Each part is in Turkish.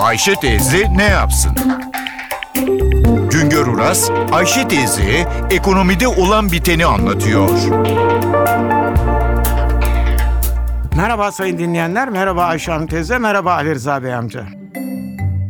Ayşe teyze ne yapsın? Güngör Uras, Ayşe teyze ekonomide olan biteni anlatıyor. Merhaba sayın dinleyenler, merhaba Ayşe Hanım teyze, merhaba Ali Rıza Bey amca.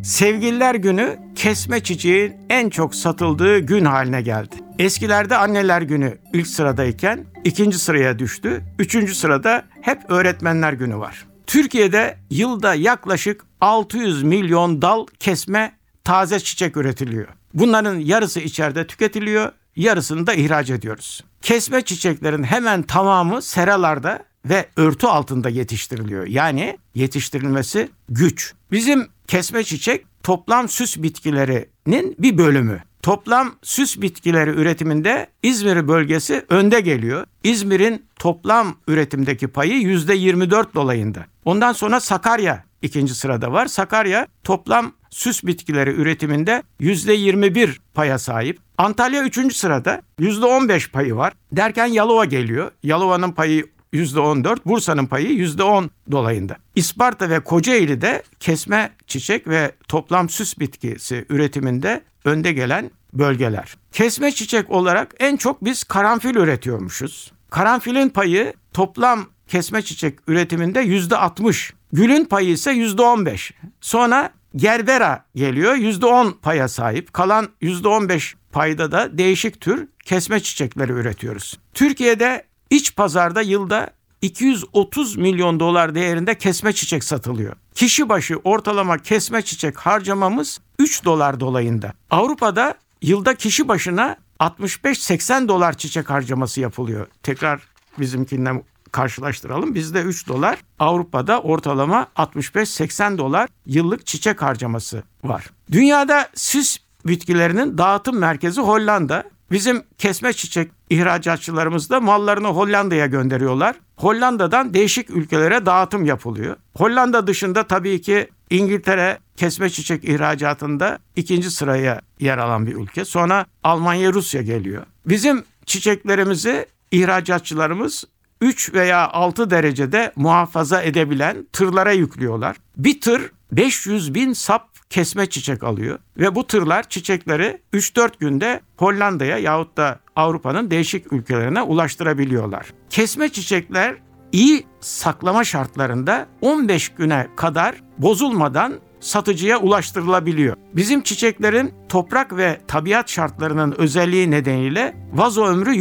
Sevgililer günü kesme çiçeğin en çok satıldığı gün haline geldi. Eskilerde anneler günü ilk sıradayken ikinci sıraya düştü. Üçüncü sırada hep öğretmenler günü var. Türkiye'de yılda yaklaşık 600 milyon dal kesme taze çiçek üretiliyor. Bunların yarısı içeride tüketiliyor, yarısını da ihraç ediyoruz. Kesme çiçeklerin hemen tamamı seralarda ve örtü altında yetiştiriliyor. Yani yetiştirilmesi güç. Bizim kesme çiçek toplam süs bitkilerinin bir bölümü. Toplam süs bitkileri üretiminde İzmir bölgesi önde geliyor. İzmir'in toplam üretimdeki payı %24 dolayında. Ondan sonra Sakarya ikinci sırada var. Sakarya toplam süs bitkileri üretiminde %21 paya sahip. Antalya üçüncü sırada %15 payı var. Derken Yalova geliyor. Yalova'nın payı %14, Bursa'nın payı %10 dolayında. İsparta ve Kocaeli'de kesme çiçek ve toplam süs bitkisi üretiminde önde gelen bölgeler. Kesme çiçek olarak en çok biz karanfil üretiyormuşuz. Karanfilin payı toplam kesme çiçek üretiminde %60. Gülün payı ise %15. Sonra gerbera geliyor %10 paya sahip. Kalan %15 payda da değişik tür kesme çiçekleri üretiyoruz. Türkiye'de iç pazarda yılda 230 milyon dolar değerinde kesme çiçek satılıyor. Kişi başı ortalama kesme çiçek harcamamız 3 dolar dolayında. Avrupa'da yılda kişi başına 65-80 dolar çiçek harcaması yapılıyor. Tekrar bizimkinden karşılaştıralım. Bizde 3 dolar, Avrupa'da ortalama 65-80 dolar yıllık çiçek harcaması var. Dünyada süs bitkilerinin dağıtım merkezi Hollanda. Bizim kesme çiçek ihracatçılarımız da mallarını Hollanda'ya gönderiyorlar. Hollanda'dan değişik ülkelere dağıtım yapılıyor. Hollanda dışında tabii ki İngiltere kesme çiçek ihracatında ikinci sıraya yer alan bir ülke. Sonra Almanya, Rusya geliyor. Bizim çiçeklerimizi ihracatçılarımız 3 veya 6 derecede muhafaza edebilen tırlara yüklüyorlar. Bir tır 500 bin sap kesme çiçek alıyor ve bu tırlar çiçekleri 3-4 günde Hollanda'ya yahut da Avrupa'nın değişik ülkelerine ulaştırabiliyorlar. Kesme çiçekler iyi saklama şartlarında 15 güne kadar bozulmadan satıcıya ulaştırılabiliyor. Bizim çiçeklerin toprak ve tabiat şartlarının özelliği nedeniyle vazo ömrü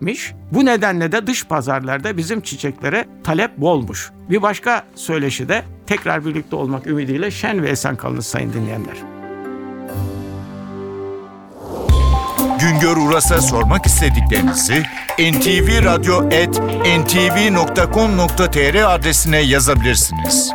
yüksekmiş. Bu nedenle de dış pazarlarda bizim çiçeklere talep bolmuş. Bir başka söyleşi de tekrar birlikte olmak ümidiyle şen ve esen kalınız sayın dinleyenler. Güngör Uras'a sormak istediklerinizi ntvradio.com.tr adresine yazabilirsiniz.